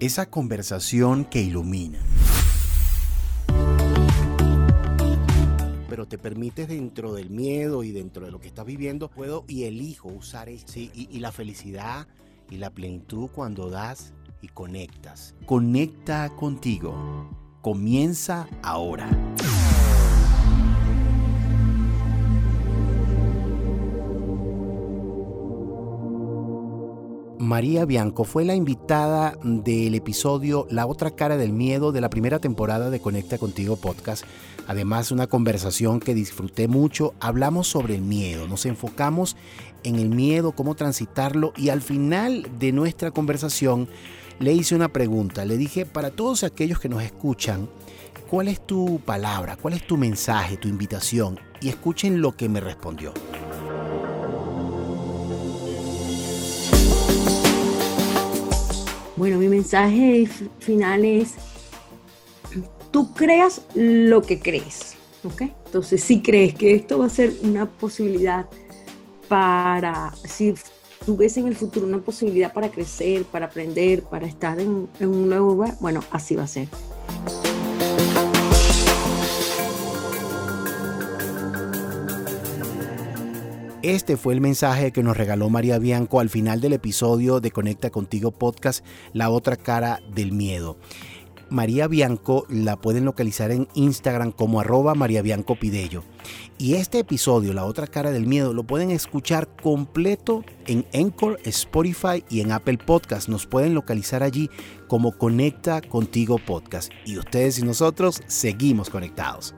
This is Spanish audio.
esa conversación que ilumina. pero te permites dentro del miedo y dentro de lo que estás viviendo, puedo y elijo usar esto. y, y la felicidad y la plenitud cuando das y conectas. Conecta contigo. Comienza ahora. María Bianco fue la invitada del episodio La otra cara del miedo de la primera temporada de Conecta Contigo podcast. Además, una conversación que disfruté mucho. Hablamos sobre el miedo, nos enfocamos en el miedo, cómo transitarlo y al final de nuestra conversación le hice una pregunta. Le dije, para todos aquellos que nos escuchan, ¿cuál es tu palabra? ¿Cuál es tu mensaje, tu invitación? Y escuchen lo que me respondió. Bueno, mi mensaje final es, tú creas lo que crees, ¿ok? Entonces, si crees que esto va a ser una posibilidad para, si tú ves en el futuro una posibilidad para crecer, para aprender, para estar en, en un nuevo lugar, bueno, así va a ser. Este fue el mensaje que nos regaló María Bianco al final del episodio de Conecta Contigo Podcast, La otra cara del miedo. María Bianco la pueden localizar en Instagram como arroba María Bianco Pidello. Y este episodio, La otra cara del miedo, lo pueden escuchar completo en Anchor, Spotify y en Apple Podcast. Nos pueden localizar allí como Conecta Contigo Podcast. Y ustedes y nosotros seguimos conectados.